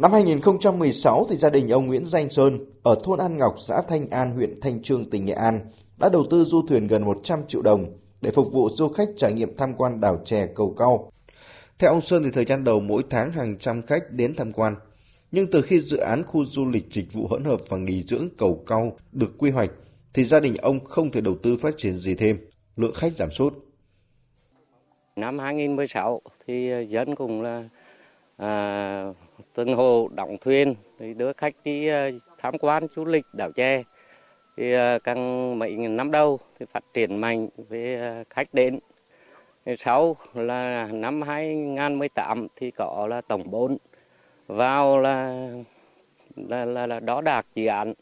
Năm 2016 thì gia đình ông Nguyễn Danh Sơn ở thôn An Ngọc, xã Thanh An, huyện Thanh Trương, tỉnh Nghệ An đã đầu tư du thuyền gần 100 triệu đồng để phục vụ du khách trải nghiệm tham quan đảo chè cầu cao. Theo ông Sơn thì thời gian đầu mỗi tháng hàng trăm khách đến tham quan. Nhưng từ khi dự án khu du lịch dịch vụ hỗn hợp và nghỉ dưỡng cầu cao được quy hoạch thì gia đình ông không thể đầu tư phát triển gì thêm, lượng khách giảm sút. Năm 2016 thì dân cũng là à, từng hồ đóng thuyền thì đưa khách đi à, tham quan du lịch đảo tre, thì à, càng mấy năm đầu thì phát triển mạnh với à, khách đến. Sau là năm 2018 thì có là tổng vốn vào là là, là, là đó đạt dự án.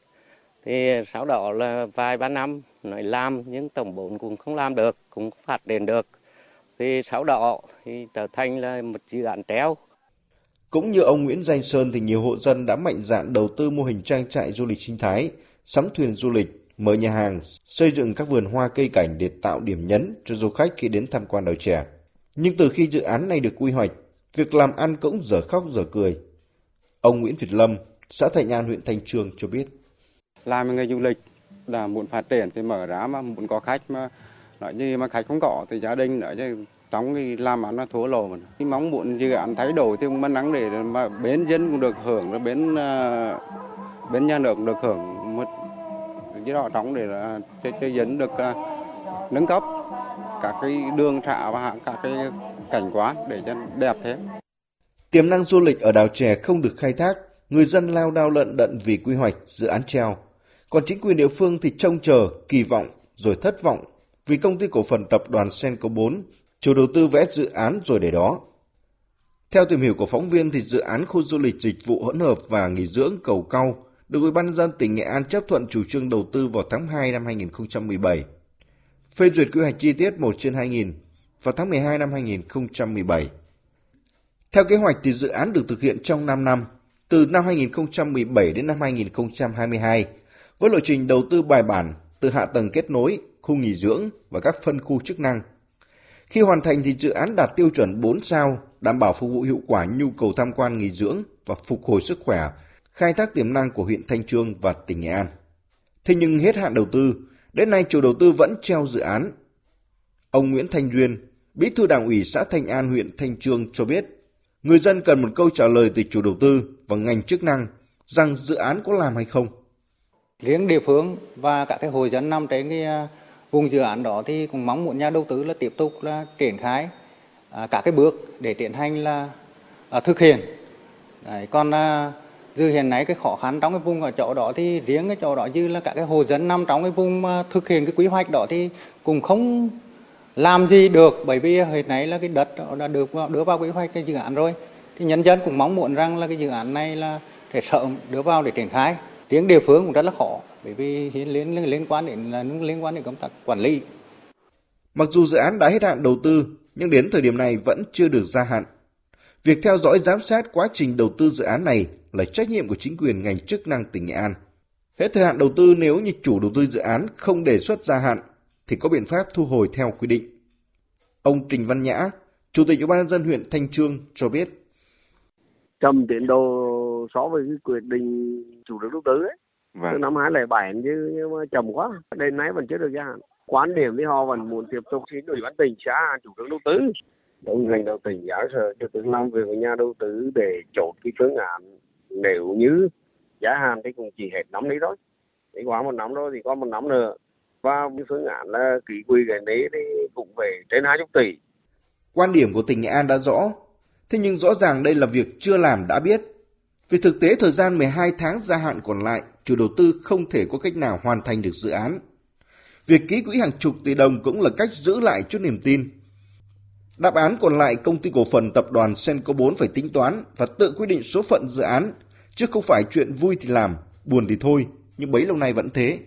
Thì sau đó là vài ba năm nói làm nhưng tổng vốn cũng không làm được cũng phát triển được. Thì sau đó thì trở thành là một dự án treo cũng như ông Nguyễn Danh Sơn thì nhiều hộ dân đã mạnh dạn đầu tư mô hình trang trại du lịch sinh thái, sắm thuyền du lịch, mở nhà hàng, xây dựng các vườn hoa cây cảnh để tạo điểm nhấn cho du khách khi đến tham quan đảo trẻ. Nhưng từ khi dự án này được quy hoạch, việc làm ăn cũng dở khóc dở cười. Ông Nguyễn Việt Lâm, xã Thạnh An, huyện Thanh Trương cho biết. Làm nghề du lịch là muốn phát triển thì mở ra mà muốn có khách mà nói như mà khách không có thì gia đình nói chứ trong cái làm ăn nó thua lỗ mà mong muốn dự án thay đổi thì cũng nắng để mà bên dân cũng được hưởng rồi bên à, bên nhà nước cũng được hưởng một cái đó trong để là cho, cho dân được uh, nâng cấp các cái đường xạ và các cái cảnh quan để cho đẹp thêm. Tiềm năng du lịch ở đảo chè không được khai thác, người dân lao đao lận đận vì quy hoạch dự án treo. Còn chính quyền địa phương thì trông chờ, kỳ vọng rồi thất vọng vì công ty cổ phần tập đoàn Senco 4 chủ đầu tư vẽ dự án rồi để đó. Theo tìm hiểu của phóng viên thì dự án khu du lịch dịch vụ hỗn hợp và nghỉ dưỡng cầu cao được Ủy ban nhân dân tỉnh Nghệ An chấp thuận chủ trương đầu tư vào tháng 2 năm 2017. Phê duyệt quy hoạch chi tiết 1 trên 2000 vào tháng 12 năm 2017. Theo kế hoạch thì dự án được thực hiện trong 5 năm, từ năm 2017 đến năm 2022, với lộ trình đầu tư bài bản từ hạ tầng kết nối, khu nghỉ dưỡng và các phân khu chức năng – khi hoàn thành thì dự án đạt tiêu chuẩn 4 sao, đảm bảo phục vụ hiệu quả nhu cầu tham quan nghỉ dưỡng và phục hồi sức khỏe, khai thác tiềm năng của huyện Thanh Trương và tỉnh Nghệ An. Thế nhưng hết hạn đầu tư, đến nay chủ đầu tư vẫn treo dự án. Ông Nguyễn Thanh Duyên, Bí thư Đảng ủy xã Thanh An huyện Thanh Trương cho biết, người dân cần một câu trả lời từ chủ đầu tư và ngành chức năng rằng dự án có làm hay không. Riêng địa phương và các cái hội dân nằm trên cái vùng dự án đó thì cũng mong muốn nhà đầu tư là tiếp tục là triển khai à, các cái bước để tiến hành là à, thực hiện. Đấy, còn à, dư hiện nay cái khó khăn trong cái vùng ở chỗ đó thì riêng cái chỗ đó như là các cái hồ dân nằm trong cái vùng mà thực hiện cái quy hoạch đó thì cũng không làm gì được. Bởi vì hiện nay là cái đất đó đã được đưa vào quy hoạch cái dự án rồi. Thì nhân dân cũng mong muốn rằng là cái dự án này là sẽ sợ đưa vào để triển khai tiếng địa phương cũng rất là khó bởi vì liên liên quan đến là liên quan đến công tác quản lý. Mặc dù dự án đã hết hạn đầu tư, nhưng đến thời điểm này vẫn chưa được gia hạn. Việc theo dõi giám sát quá trình đầu tư dự án này là trách nhiệm của chính quyền ngành chức năng tỉnh Nghệ An. Hết thời hạn đầu tư nếu như chủ đầu tư dự án không đề xuất gia hạn thì có biện pháp thu hồi theo quy định. Ông Trình Văn Nhã, Chủ tịch Ủy ban nhân dân huyện Thanh Trương cho biết. Chậm tiến độ so với cái quyết định chủ đầu tư ấy, vâng. từ năm 2007 chứ nhưng mà chậm quá. Đến nay vẫn chưa được gia hạn. Quan điểm thì họ vẫn muốn tiếp tục xin ủy ban tỉnh xã chủ trương đầu tư đồng ngành đầu tỉnh giáo sở cho từng làm việc với nhà đầu tư để chốt cái phương án. Nếu như giá hạn thì cũng chỉ hết năm đấy thôi. Thì qua một năm thôi thì có một năm nữa. Và cái phương án là ký quy cái đấy thì cũng về trên hai chục tỷ. Quan điểm của tỉnh Nghệ An đã rõ thế nhưng rõ ràng đây là việc chưa làm đã biết vì thực tế thời gian 12 tháng gia hạn còn lại, chủ đầu tư không thể có cách nào hoàn thành được dự án. Việc ký quỹ hàng chục tỷ đồng cũng là cách giữ lại chút niềm tin. Đáp án còn lại công ty cổ phần tập đoàn Senco 4 phải tính toán và tự quyết định số phận dự án, chứ không phải chuyện vui thì làm, buồn thì thôi, nhưng bấy lâu nay vẫn thế.